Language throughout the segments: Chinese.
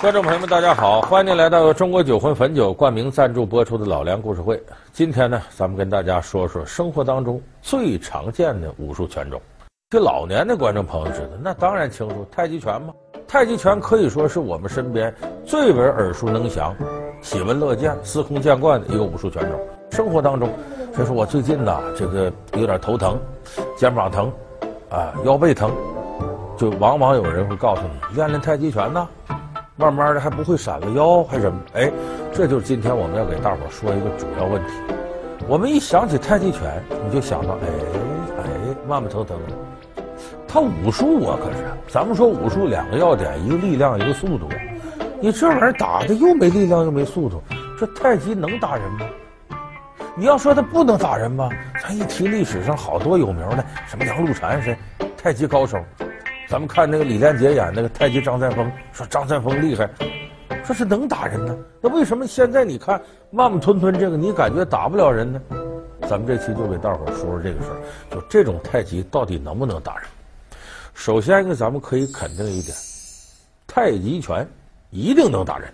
观众朋友们，大家好，欢迎您来到由中国酒魂汾酒冠名赞助播出的《老梁故事会》。今天呢，咱们跟大家说说生活当中最常见的武术拳种。这老年的观众朋友知道，那当然清楚，太极拳嘛。太极拳可以说是我们身边最为耳熟能详、喜闻乐见、司空见惯的一个武术拳种。生活当中，就说我最近呐，这个有点头疼、肩膀疼，啊，腰背疼，就往往有人会告诉你，练练太极拳呐。慢慢的还不会闪个腰还是什么？哎，这就是今天我们要给大伙说一个主要问题。我们一想起太极拳，你就想到哎哎慢慢腾腾的。他武术啊，可是咱们说武术两个要点，一个力量，一个速度。你这玩意儿打的又没力量又没速度，这太极能打人吗？你要说他不能打人吧，咱一提历史上好多有名的，什么杨露禅谁太极高手。咱们看那个李连杰演那个太极张三丰，说张三丰厉害，说是能打人呢。那为什么现在你看慢慢吞吞这个，你感觉打不了人呢？咱们这期就给大伙说说这个事儿，就这种太极到底能不能打人？首先一个，咱们可以肯定一点，太极拳一定能打人。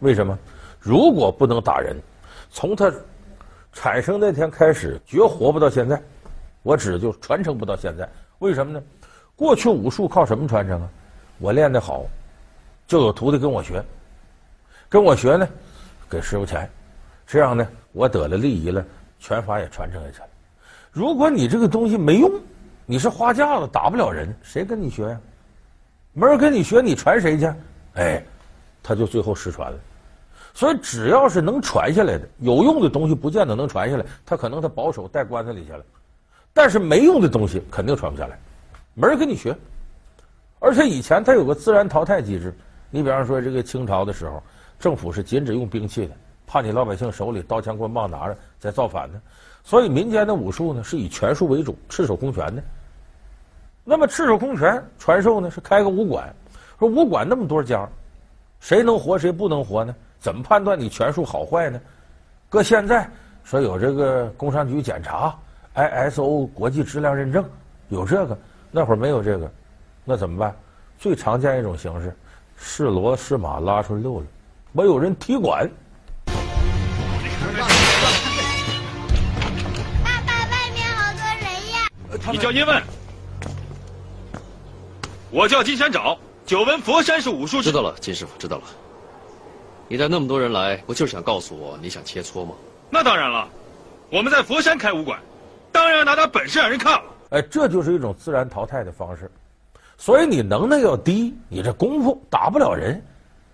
为什么？如果不能打人，从它产生那天开始，绝活不到现在。我指就传承不到现在。为什么呢？过去武术靠什么传承啊？我练得好，就有徒弟跟我学，跟我学呢，给师傅钱，这样呢，我得了利益了，拳法也传承下去。如果你这个东西没用，你是花架子，打不了人，谁跟你学呀？没人跟你学，你传谁去？哎，他就最后失传了。所以只要是能传下来的有用的东西，不见得能传下来，他可能他保守带棺材里去了。但是没用的东西肯定传不下来。没人跟你学，而且以前它有个自然淘汰机制。你比方说，这个清朝的时候，政府是禁止用兵器的，怕你老百姓手里刀枪棍棒拿着再造反呢。所以民间的武术呢是以拳术为主，赤手空拳的。那么赤手空拳传授呢是开个武馆，说武馆那么多家，谁能活谁不能活呢？怎么判断你拳术好坏呢？搁现在说有这个工商局检查，ISO 国际质量认证，有这个。那会儿没有这个，那怎么办？最常见一种形式，是骡是马拉出来溜溜，没有人踢馆。爸爸，外面好多人呀！你叫叶问，我叫金山找，久闻佛山是武术。知道了，金师傅知道了。你带那么多人来，不就是想告诉我你想切磋吗？那当然了，我们在佛山开武馆，当然要拿点本事让人看了。哎，这就是一种自然淘汰的方式，所以你能耐要低，你这功夫打不了人，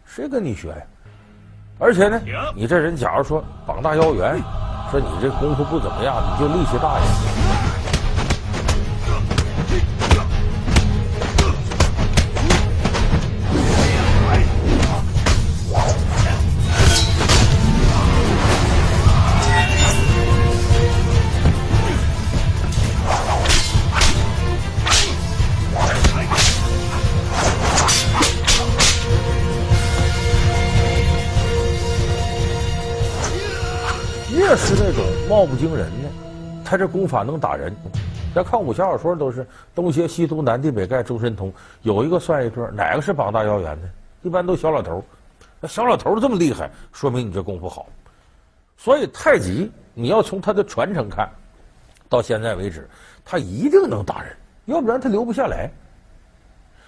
谁跟你学呀？而且呢，你这人假如说膀大腰圆，说你这功夫不怎么样，你就力气大一貌不惊人呢，他这功法能打人。咱看武侠小说都是东邪西毒南帝北丐周神通，有一个算一个，哪个是膀大腰圆的？一般都小老头。那小老头这么厉害，说明你这功夫好。所以太极，你要从他的传承看，到现在为止，他一定能打人，要不然他留不下来。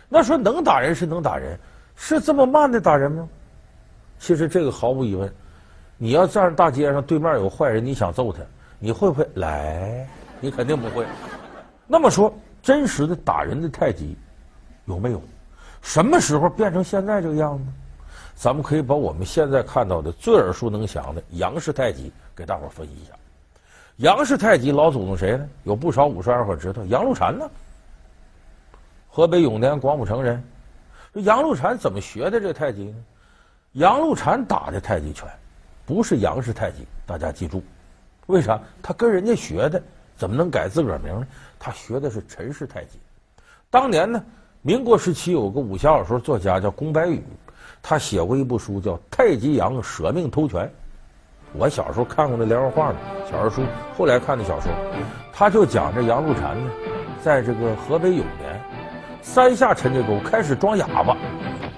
那说能打人是能打人，是这么慢的打人吗？其实这个毫无疑问。你要站在大街上，对面有坏人，你想揍他，你会不会来？你肯定不会。那么说，真实的打人的太极有没有？什么时候变成现在这个样子？咱们可以把我们现在看到的最耳熟能详的杨氏太极给大伙分析一下。杨氏太极老祖宗谁呢？有不少武术爱好者知道，杨露禅呢？河北永年广武城人。这杨露禅怎么学的这太极呢？杨露禅打的太极拳。不是杨氏太极，大家记住，为啥？他跟人家学的，怎么能改自个儿名呢？他学的是陈氏太极。当年呢，民国时期有个武侠小说作家叫宫白羽，他写过一部书叫《太极杨舍命偷拳》。我小时候看过那连环画呢小说书，后来看的小说，他就讲这杨露禅呢，在这个河北永年三下陈家沟开始装哑巴，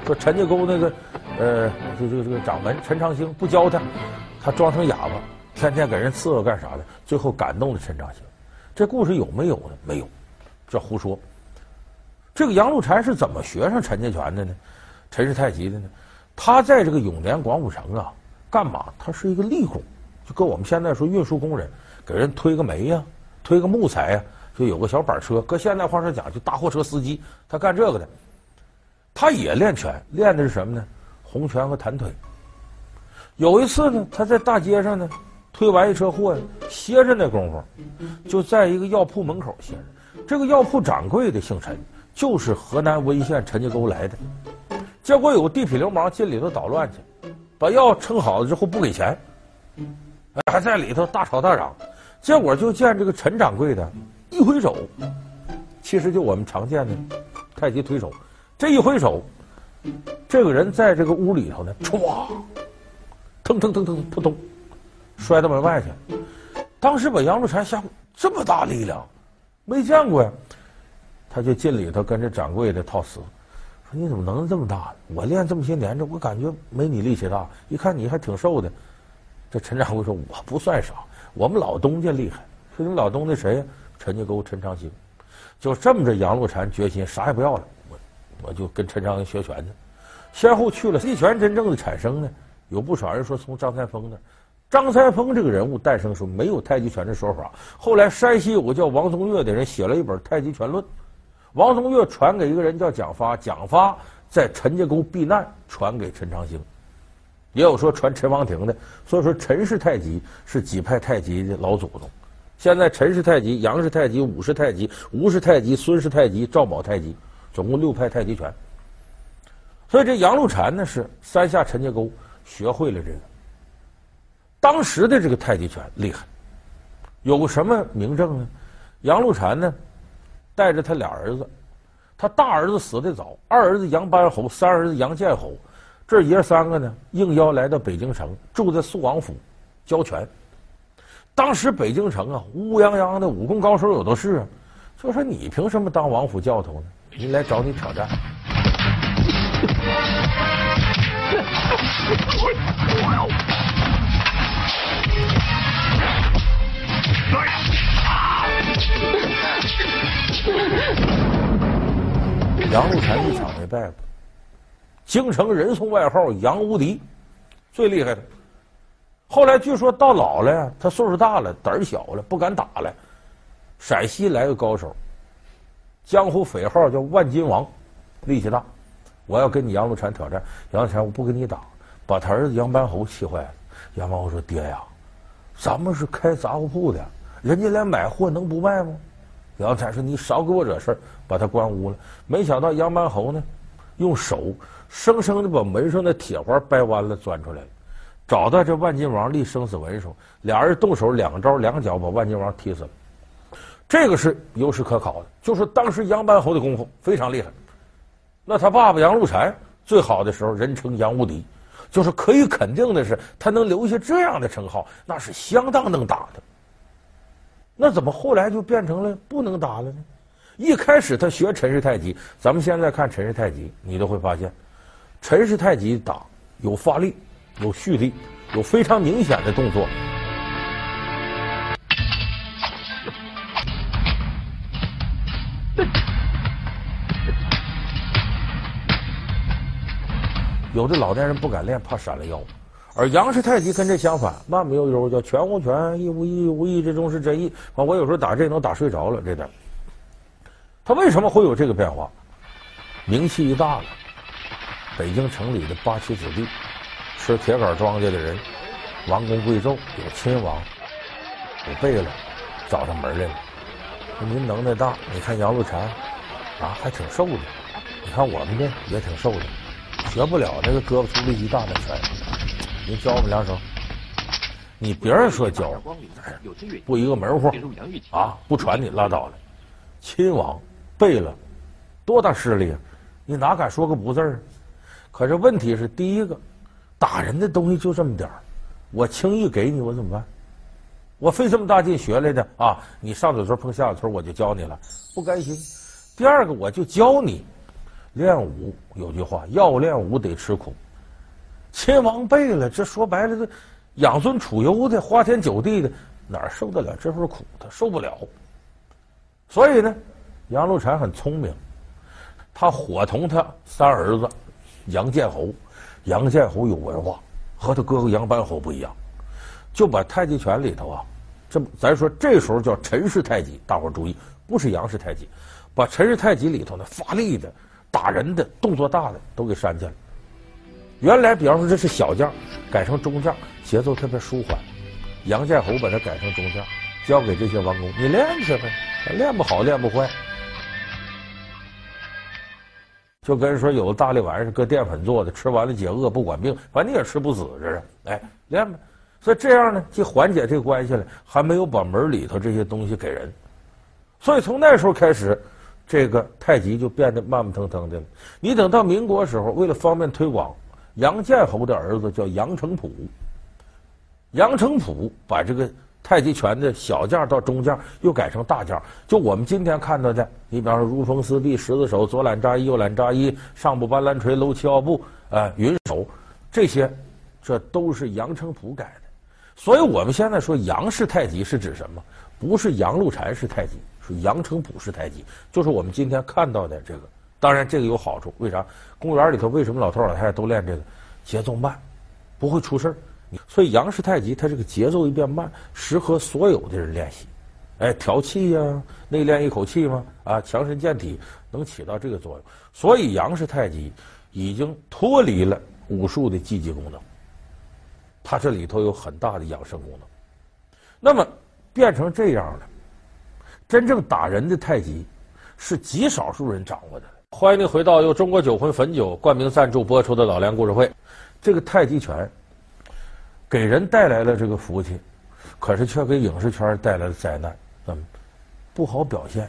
说陈家沟那个，呃，这这个这个掌门陈长兴不教他，他装成哑巴，天天给人伺候干啥的，最后感动了陈长兴。这故事有没有呢？没有，这胡说。这个杨露禅是怎么学上陈家拳的呢？陈氏太极的呢？他在这个永年广武城啊，干嘛？他是一个力工，就跟我们现在说运输工人，给人推个煤呀、推个木材呀、就有个小板车。搁现在话说讲，就大货车司机，他干这个的。他也练拳，练的是什么呢？红拳和弹腿。有一次呢，他在大街上呢，推完一车货，歇着那功夫，就在一个药铺门口歇着。这个药铺掌柜的姓陈，就是河南温县陈家沟来的。结果有个地痞流氓进里头捣乱去，把药称好了之后不给钱，还在里头大吵大嚷。结果就见这个陈掌柜的一挥手，其实就我们常见的太极推手。这一挥手，这个人在这个屋里头呢，唰，腾腾腾腾，扑通，摔到门外去。当时把杨露禅吓唬，这么大力量，没见过呀。他就进里头跟着掌柜的套词，说：“你怎么能这么大？我练这么些年，这我感觉没你力气大。一看你还挺瘦的。”这陈掌柜说：“我不算啥，我们老东家厉害。说你们老东家谁呀？陈家沟陈长兴。就这么着，杨露禅决心啥也不要了。”我我就跟陈长兴学拳去，先后去了。太极拳真正的产生呢，有不少人说从张三丰那。张三丰这个人物诞生时候没有太极拳的说法。后来山西有个叫王宗岳的人写了一本《太极拳论》，王宗岳传给一个人叫蒋发，蒋发在陈家沟避难，传给陈长兴。也有说传陈王庭的。所以说陈氏太极是几派太极的老祖宗。现在陈氏太极、杨氏太极、武氏太极、吴氏太极、孙氏太极、赵宝太极。总共六派太极拳，所以这杨露禅呢是三下陈家沟学会了这个。当时的这个太极拳厉害，有个什么名证呢？杨露禅呢带着他俩儿子，他大儿子死得早，二儿子杨班侯，三儿子杨建侯，这爷三个呢应邀来到北京城，住在肃王府教拳。当时北京城啊乌泱泱的武功高手有的是啊，就说你凭什么当王府教头呢？人来找你挑战。杨露禅一场没败过，京城人送外号“杨无敌”，最厉害的。后来据说到老了，他岁数大了，胆儿小了，不敢打了。陕西来个高手。江湖匪号叫万金王，力气大。我要跟你杨露禅挑战，杨露禅我不跟你打，把他儿子杨班侯气坏了。杨班侯说：“爹呀，咱们是开杂货铺的，人家来买货能不卖吗？”杨露禅说：“你少给我惹事，把他关屋了。”没想到杨班侯呢，用手生生的把门上的铁环掰弯了，钻出来了。找到这万金王立生死文书，俩人动手两招两脚把万金王踢死了。这个是有史可考的，就是当时杨班侯的功夫非常厉害。那他爸爸杨露禅最好的时候，人称杨无敌，就是可以肯定的是，他能留下这样的称号，那是相当能打的。那怎么后来就变成了不能打了呢？一开始他学陈氏太极，咱们现在看陈氏太极，你都会发现，陈氏太极打有发力，有蓄力，有非常明显的动作。有的老年人不敢练，怕闪了腰，而杨氏太极跟这相反，慢慢悠悠，叫拳无拳，意无意，无意之中是真意。我有时候打这能打睡着了，这点。他为什么会有这个变化？名气一大了，北京城里的八旗子弟，吃铁杆庄稼的人，王公贵胄，有亲王，有贝勒，找上门来了。说您能耐大，你看杨露禅，啊，还挺瘦的。你看我们呢，也挺瘦的。学不了那个胳膊粗力气大的拳，您教我们两手。你别人说教，不一个门户啊，不传你拉倒了。亲王背了，多大势力啊？你哪敢说个不字儿？可是问题是，第一个打人的东西就这么点儿，我轻易给你，我怎么办？我费这么大劲学来的啊！你上嘴唇碰下嘴唇，我就教你了，不甘心。第二个，我就教你。练武有句话，要练武得吃苦。亲王背了，这说白了，这养尊处优的、花天酒地的，哪受得了这份苦？他受不了。所以呢，杨露禅很聪明，他伙同他三儿子杨建侯。杨建侯有文化，和他哥哥杨班侯不一样，就把太极拳里头啊，这咱说这时候叫陈氏太极，大伙注意，不是杨氏太极，把陈氏太极里头呢发力的、打人的、动作大的都给删去了。原来比方说这是小将，改成中将，节奏特别舒缓。杨建侯把它改成中将，交给这些王公，你练去呗，练不好练不坏。就跟说有个大力丸是搁淀粉做的，吃完了解饿不管病，反正你也吃不死，这是哎练吧。所以这样呢，既缓解这个关系了，还没有把门里头这些东西给人。所以从那时候开始，这个太极就变得慢慢腾腾的了。你等到民国时候，为了方便推广，杨建侯的儿子叫杨成甫，杨成甫把这个。太极拳的小将到中将，又改成大将。就我们今天看到的，你比方说如风似壁、十字手、左揽扎一、右揽扎一、上步搬拦捶、搂七号步、啊、呃、云手，这些，这都是杨成甫改的。所以我们现在说杨氏太极是指什么？不是杨露禅式太极，是杨成甫式太极，就是我们今天看到的这个。当然，这个有好处，为啥？公园里头为什么老头老太太都练这个？节奏慢，不会出事儿。所以杨氏太极，它这个节奏一变慢，适合所有的人练习。哎，调气呀、内练一口气嘛，啊，强身健体，能起到这个作用。所以杨氏太极已经脱离了武术的积极功能，它这里头有很大的养生功能。那么变成这样了，真正打人的太极是极少数人掌握的。欢迎您回到由中国酒魂汾酒冠名赞助播出的老梁故事会。这个太极拳。给人带来了这个福气，可是却给影视圈带来了灾难，嗯，不好表现。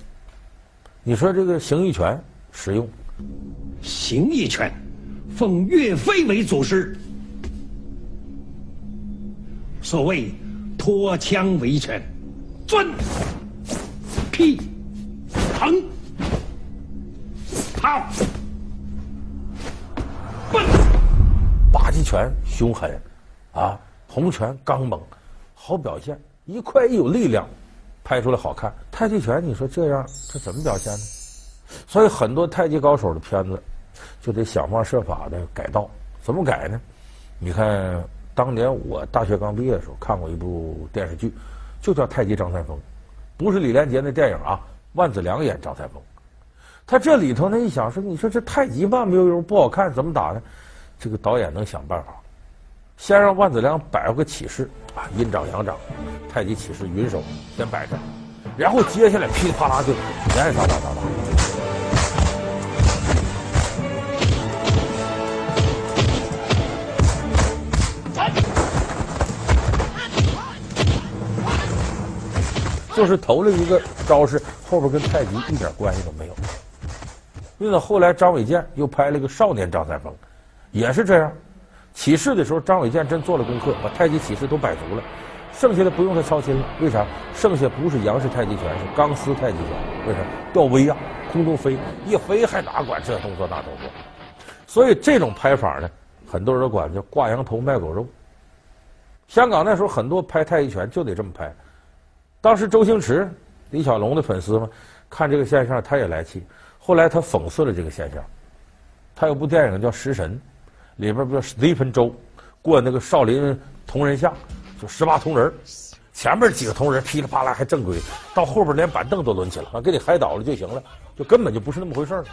你说这个形意拳实用？形意拳奉岳飞为祖师，所谓脱枪为拳，钻、劈、横、掏、奔，八极拳凶狠，啊。洪拳刚猛，好表现，一快一有力量，拍出来好看。太极拳，你说这样，这怎么表现呢？所以很多太极高手的片子，就得想方设法的改道。怎么改呢？你看，当年我大学刚毕业的时候，看过一部电视剧，就叫《太极张三丰》，不是李连杰那电影啊，万梓良演张三丰。他这里头呢，一想说，你说这太极慢悠悠不好看，怎么打呢？这个导演能想办法。先让万梓良摆个起势啊，阴掌阳掌，太极起势云手先摆着，然后接下来噼里啪啦就你爱咋咋咋打。就是投了一个招式，后边跟太极一点关系都没有。因此后来张卫健又拍了个少年张三丰，也是这样。起势的时候，张卫健真做了功课，把太极起势都摆足了，剩下的不用他操心了。为啥？剩下不是杨氏太极拳，是钢丝太极拳。为啥？吊威啊，空中飞，一飞还哪管这动作那动作？所以这种拍法呢，很多人都管叫挂羊头卖狗肉。香港那时候很多拍太极拳就得这么拍。当时周星驰、李小龙的粉丝嘛，看这个现象他也来气。后来他讽刺了这个现象。他有部电影叫《食神》。里边不是史蒂芬周过那个少林铜人像，就十八铜人，前面几个铜人噼里啪啦还正规，到后边连板凳都抡起来，啊，给你嗨倒了就行了，就根本就不是那么回事儿。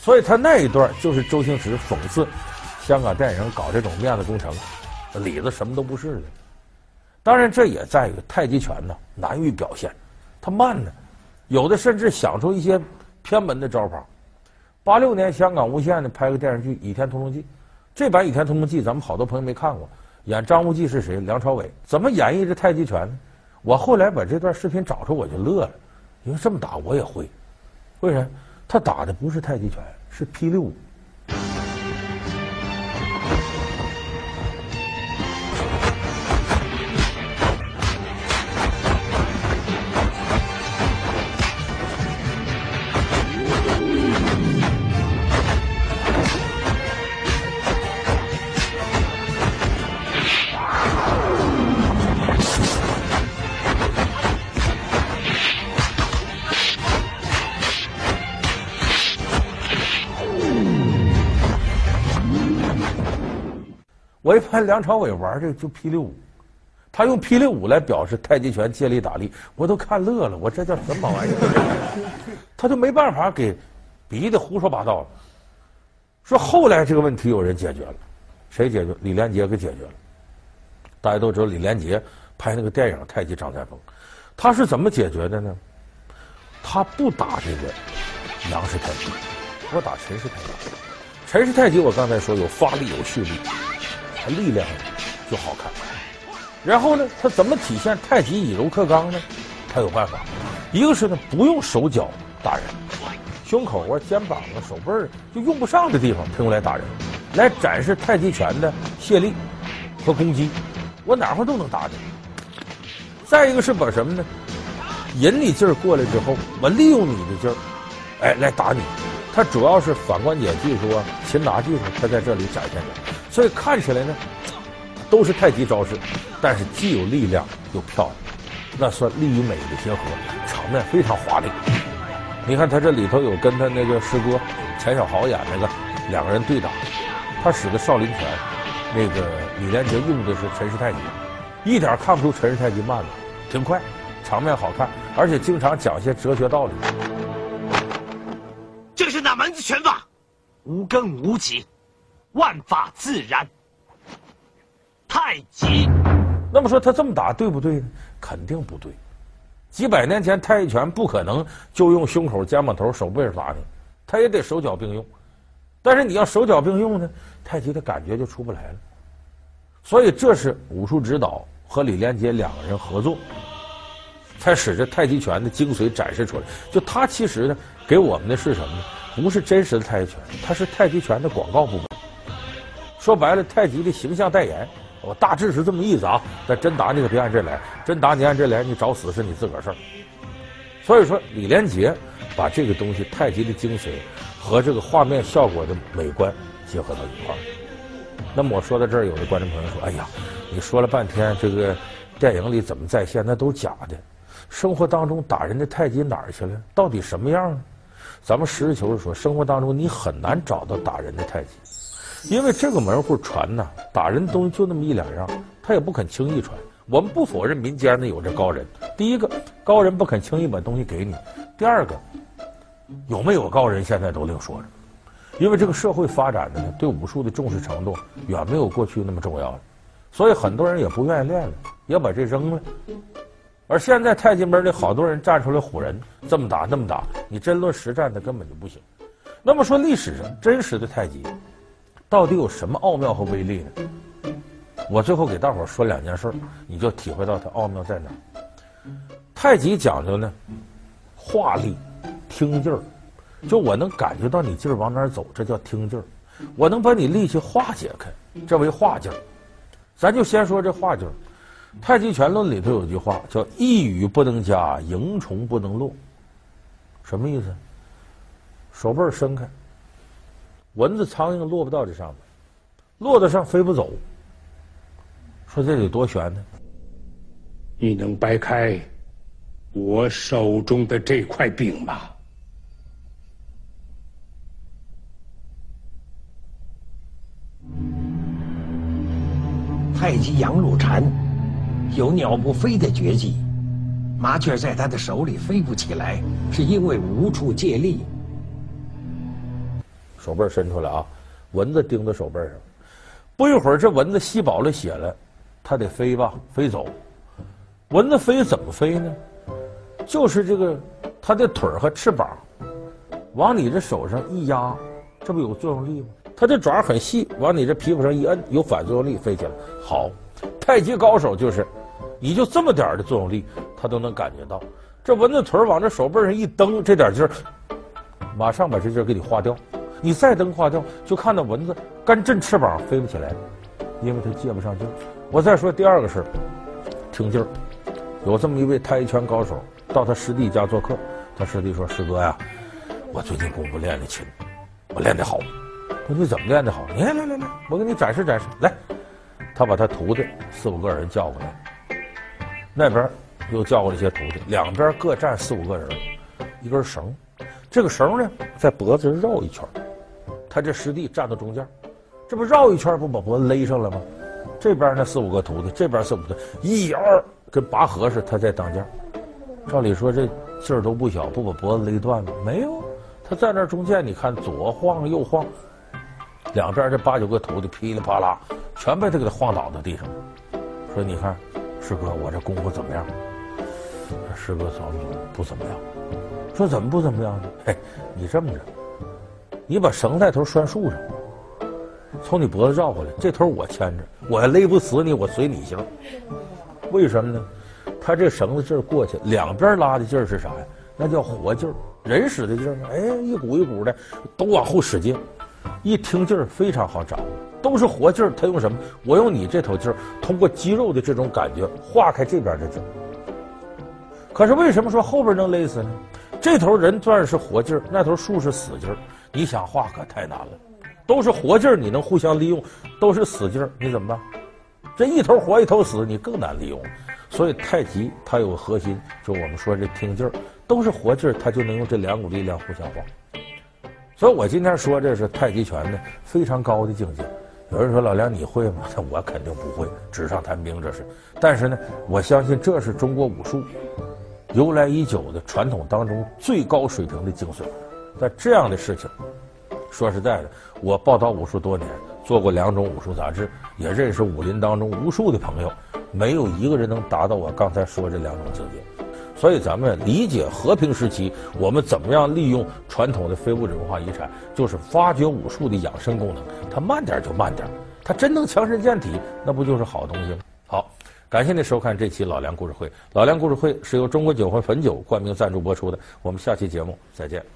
所以他那一段就是周星驰讽刺香港电影搞这种面子工程，里子什么都不是的。当然，这也在于太极拳呢难于表现，它慢呢，有的甚至想出一些偏门的招法。八六年香港无线呢拍个电视剧《倚天屠龙记》。这版《倚天屠龙记》，咱们好多朋友没看过。演张无忌是谁？梁朝伟。怎么演绎这太极拳呢？我后来把这段视频找出，我就乐了。因为这么打我也会。为啥？他打的不是太极拳，是霹雳舞。我一看梁朝伟玩这个就霹雳舞，他用霹雳舞来表示太极拳借力打力，我都看乐了。我这叫什么玩意儿？他就没办法给逼得胡说八道了。说后来这个问题有人解决了，谁解决？李连杰给解决了。大家都知道李连杰拍那个电影《太极张三丰》，他是怎么解决的呢？他不打这个杨氏太极，我打陈氏太极。陈氏太极我刚才说有发力有蓄力，力量就好看。然后呢，他怎么体现太极以柔克刚呢？他有办法，一个是呢不用手脚打人，胸口啊、肩膀啊、手背儿就用不上的地方，他用来打人，来展示太极拳的卸力和攻击。我哪块都能打你。再一个是把什么呢？引你劲儿过来之后，我利用你的劲儿，哎，来打你。它主要是反关节技术啊、擒拿技术，它在这里展现的。所以看起来呢，都是太极招式，但是既有力量又漂亮，那算力与美的结合，场面非常华丽。你看他这里头有跟他那个师哥钱小豪演那个两个人对打，他使的少林拳，那个李连杰用的是陈氏太极，一点看不出陈氏太极慢了，挺快。场面好看，而且经常讲些哲学道理。这是哪门子拳法？无根无极，万法自然。太极。那么说他这么打对不对呢？肯定不对。几百年前太极拳不可能就用胸口、肩膀头、手背打你，他也得手脚并用。但是你要手脚并用呢，太极的感觉就出不来了。所以这是武术指导和李连杰两个人合作。才使这太极拳的精髓展示出来。就他其实呢，给我们的是什么呢？不是真实的太极拳，它是太极拳的广告部门。说白了，太极的形象代言。我大致是这么意思啊。但真打你可别按这来，真打你按这来，你找死是你自个儿事儿。所以说，李连杰把这个东西太极的精髓和这个画面效果的美观结合到一块儿。那么我说到这儿，有的观众朋友说：“哎呀，你说了半天这个电影里怎么再现？那都假的。”生活当中打人的太极哪儿去了？到底什么样呢？咱们实事求是说，生活当中你很难找到打人的太极，因为这个门户传呢，打人东西就那么一两样，他也不肯轻易传。我们不否认民间呢有这高人，第一个高人不肯轻易把东西给你；第二个有没有高人现在都另说了，因为这个社会发展的呢，对武术的重视程度远没有过去那么重要了，所以很多人也不愿意练了，也把这扔了。而现在太极门里好多人站出来唬人，这么打那么打，你真论实战，那根本就不行。那么说历史上真实的太极，到底有什么奥妙和威力呢？我最后给大伙说两件事，你就体会到它奥妙在哪。太极讲究呢，化力、听劲儿，就我能感觉到你劲儿往哪儿走，这叫听劲儿。我能把你力气化解开，这为化劲儿。咱就先说这化劲儿。太极拳论里头有句话叫“一羽不能加，蝇虫不能落”，什么意思？手背伸开，蚊子、苍蝇落不到这上面，落得上飞不走。说这得多悬呢？你能掰开我手中的这块饼吗？太极羊乳禅。有鸟不飞的绝技，麻雀在他的手里飞不起来，是因为无处借力。手背伸出来啊，蚊子叮到手背上，不一会儿这蚊子吸饱了血了，它得飞吧，飞走。蚊子飞怎么飞呢？就是这个它的腿和翅膀往你这手上一压，这不有作用力吗？它的爪很细，往你这皮肤上一摁，有反作用力，飞起来。好，太极高手就是。你就这么点的作用力，他都能感觉到。这蚊子腿往这手背上一蹬，这点劲儿，马上把这劲儿给你化掉。你再蹬化掉，就看到蚊子干震翅膀飞不起来，因为他借不上劲儿。我再说第二个事儿，听劲儿。有这么一位太极拳高手到他师弟家做客，他师弟说：“师哥呀，我最近功夫练的勤，我练的好。”他说：“你怎么练的好？来来来来，我给你展示展示。”来，他把他徒弟四五个人叫过来。那边又叫过来一些徒弟，两边各站四五个人，一根绳，这个绳呢在脖子上绕一圈，他这师弟站到中间，这不绕一圈不把脖子勒上了吗？这边那四五个徒弟，这边四五个，一二跟拔河似的，他在当间。照理说这劲儿都不小，不把脖子勒断吗？没有，他在那中间，你看左晃右晃，两边这八九个徒弟噼里啪啦，全被他给他晃倒在地上。说你看，师哥，我这功夫怎么样？师哥说不怎么样。说怎么不怎么样呢？嘿，你这么着，你把绳带头拴树上，从你脖子绕过来，这头我牵着，我还勒不死你，我随你行。为什么呢？他这绳子劲儿过去，两边拉的劲儿是啥呀？那叫活劲儿，人使的劲儿哎，一股一股的都往后使劲，一听劲儿非常好掌握，都是活劲儿。他用什么？我用你这头劲儿，通过肌肉的这种感觉化开这边的劲儿。可是为什么说后边能勒死呢？这头人算是活劲儿，那头树是死劲儿，你想化可太难了。都是活劲儿，你能互相利用；都是死劲儿，你怎么办？这一头活一头死，你更难利用。所以太极它有核心，就我们说这听劲儿都是活劲儿，它就能用这两股力量互相化。所以我今天说这是太极拳的非常高的境界。有人说老梁你会吗？我肯定不会，纸上谈兵这是。但是呢，我相信这是中国武术由来已久的传统当中最高水平的精髓。在这样的事情，说实在的，我报道武术多年，做过两种武术杂志，也认识武林当中无数的朋友。没有一个人能达到我刚才说这两种境界，所以咱们理解和平时期我们怎么样利用传统的非物质文化遗产，就是发掘武术的养生功能。它慢点就慢点，它真能强身健体，那不就是好东西吗？好，感谢您收看这期老梁故事会。老梁故事会是由中国酒魂汾酒冠名赞助播出的。我们下期节目再见。